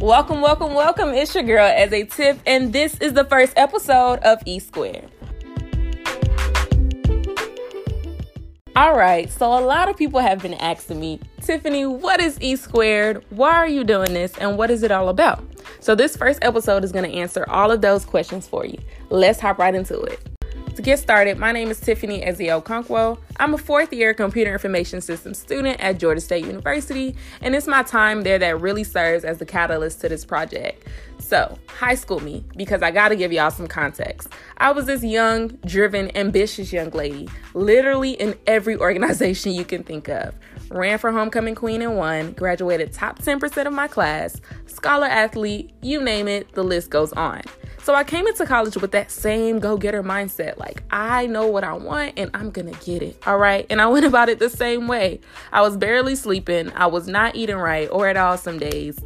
Welcome, welcome, welcome. It's your girl as a tip, and this is the first episode of E Squared. All right, so a lot of people have been asking me, Tiffany, what is E squared? Why are you doing this? And what is it all about? So, this first episode is going to answer all of those questions for you. Let's hop right into it. To get started, my name is Tiffany Ezio Okonkwo. I'm a fourth year computer information systems student at Georgia State University, and it's my time there that really serves as the catalyst to this project. So, high school me, because I gotta give y'all some context. I was this young, driven, ambitious young lady, literally in every organization you can think of. Ran for homecoming queen and won, graduated top 10% of my class, scholar athlete, you name it, the list goes on. So I came into college with that same go getter mindset. Like, I know what I want and I'm gonna get it. All right. And I went about it the same way. I was barely sleeping, I was not eating right or at all some days.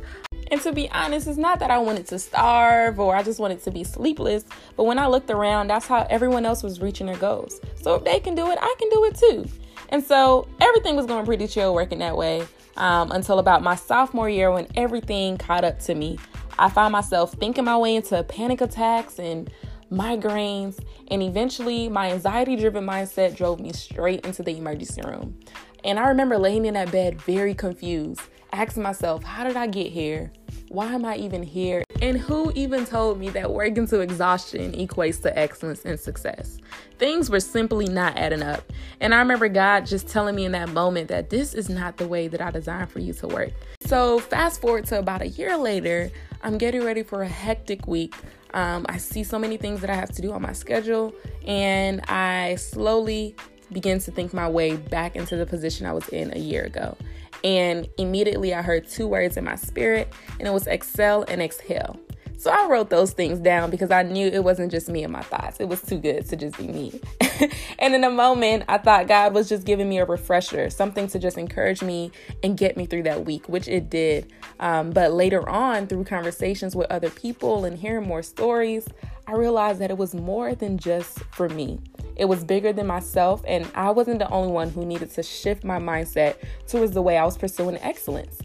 And to be honest, it's not that I wanted to starve or I just wanted to be sleepless, but when I looked around, that's how everyone else was reaching their goals. So if they can do it, I can do it too. And so everything was going pretty chill working that way um, until about my sophomore year when everything caught up to me. I found myself thinking my way into panic attacks and migraines, and eventually my anxiety driven mindset drove me straight into the emergency room. And I remember laying in that bed very confused, asking myself, How did I get here? Why am I even here? And who even told me that working to exhaustion equates to excellence and success? Things were simply not adding up. And I remember God just telling me in that moment that this is not the way that I designed for you to work. So, fast forward to about a year later, I'm getting ready for a hectic week. Um, I see so many things that I have to do on my schedule, and I slowly begin to think my way back into the position I was in a year ago. And immediately I heard two words in my spirit, and it was excel and exhale. So I wrote those things down because I knew it wasn't just me and my thoughts. It was too good to just be me. and in a moment, I thought God was just giving me a refresher, something to just encourage me and get me through that week, which it did. Um, but later on, through conversations with other people and hearing more stories, I realized that it was more than just for me. It was bigger than myself, and I wasn't the only one who needed to shift my mindset towards the way I was pursuing excellence.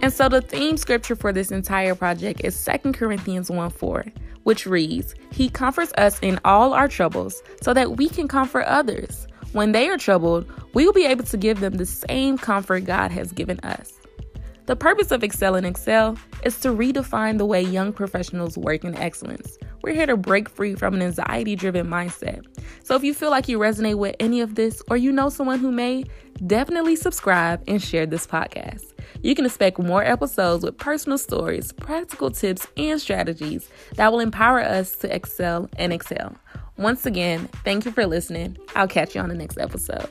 And so the theme scripture for this entire project is 2 Corinthians 1 4, which reads, He comforts us in all our troubles so that we can comfort others. When they are troubled, we will be able to give them the same comfort God has given us. The purpose of Excel and Exhale is to redefine the way young professionals work in excellence. We're here to break free from an anxiety driven mindset. So if you feel like you resonate with any of this or you know someone who may, definitely subscribe and share this podcast. You can expect more episodes with personal stories, practical tips, and strategies that will empower us to excel and exhale. Once again, thank you for listening. I'll catch you on the next episode.